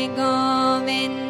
Radhe Radhe Govind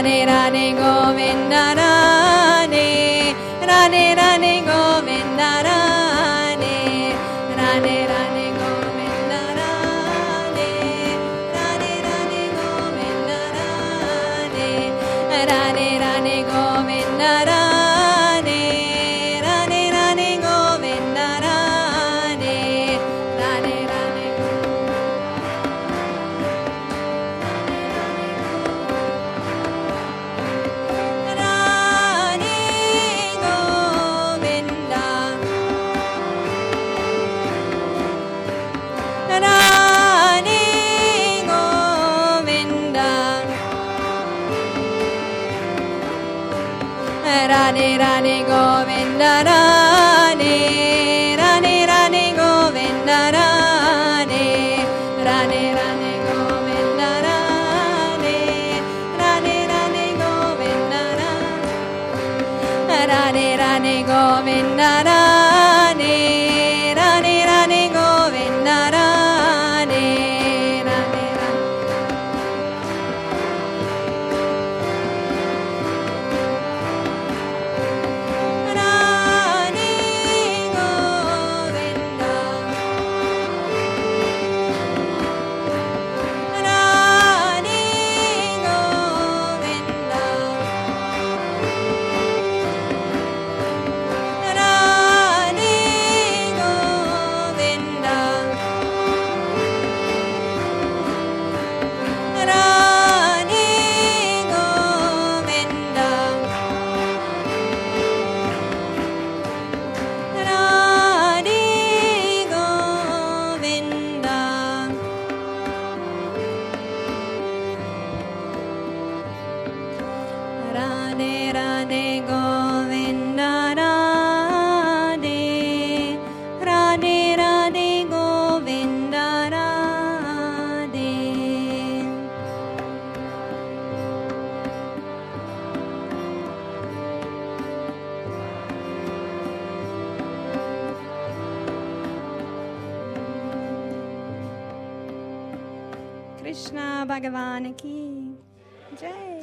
Radhe Radhe Govinda Radhe Radhe Radhe Govinda Radhe Radhe Radhe Govinda Radhe Radhe Radhe Govinda Radhe Radhe Radhe Govinda Radhe Radhe Radhe Govinda Radhe Radhe Radhe Govinda Radhe Radhe Radhe Govinda Radhe Radhe Radhe Govinda Radhe Radhe Radhe Govinda Radhe Krishna Bhagavan ki jai.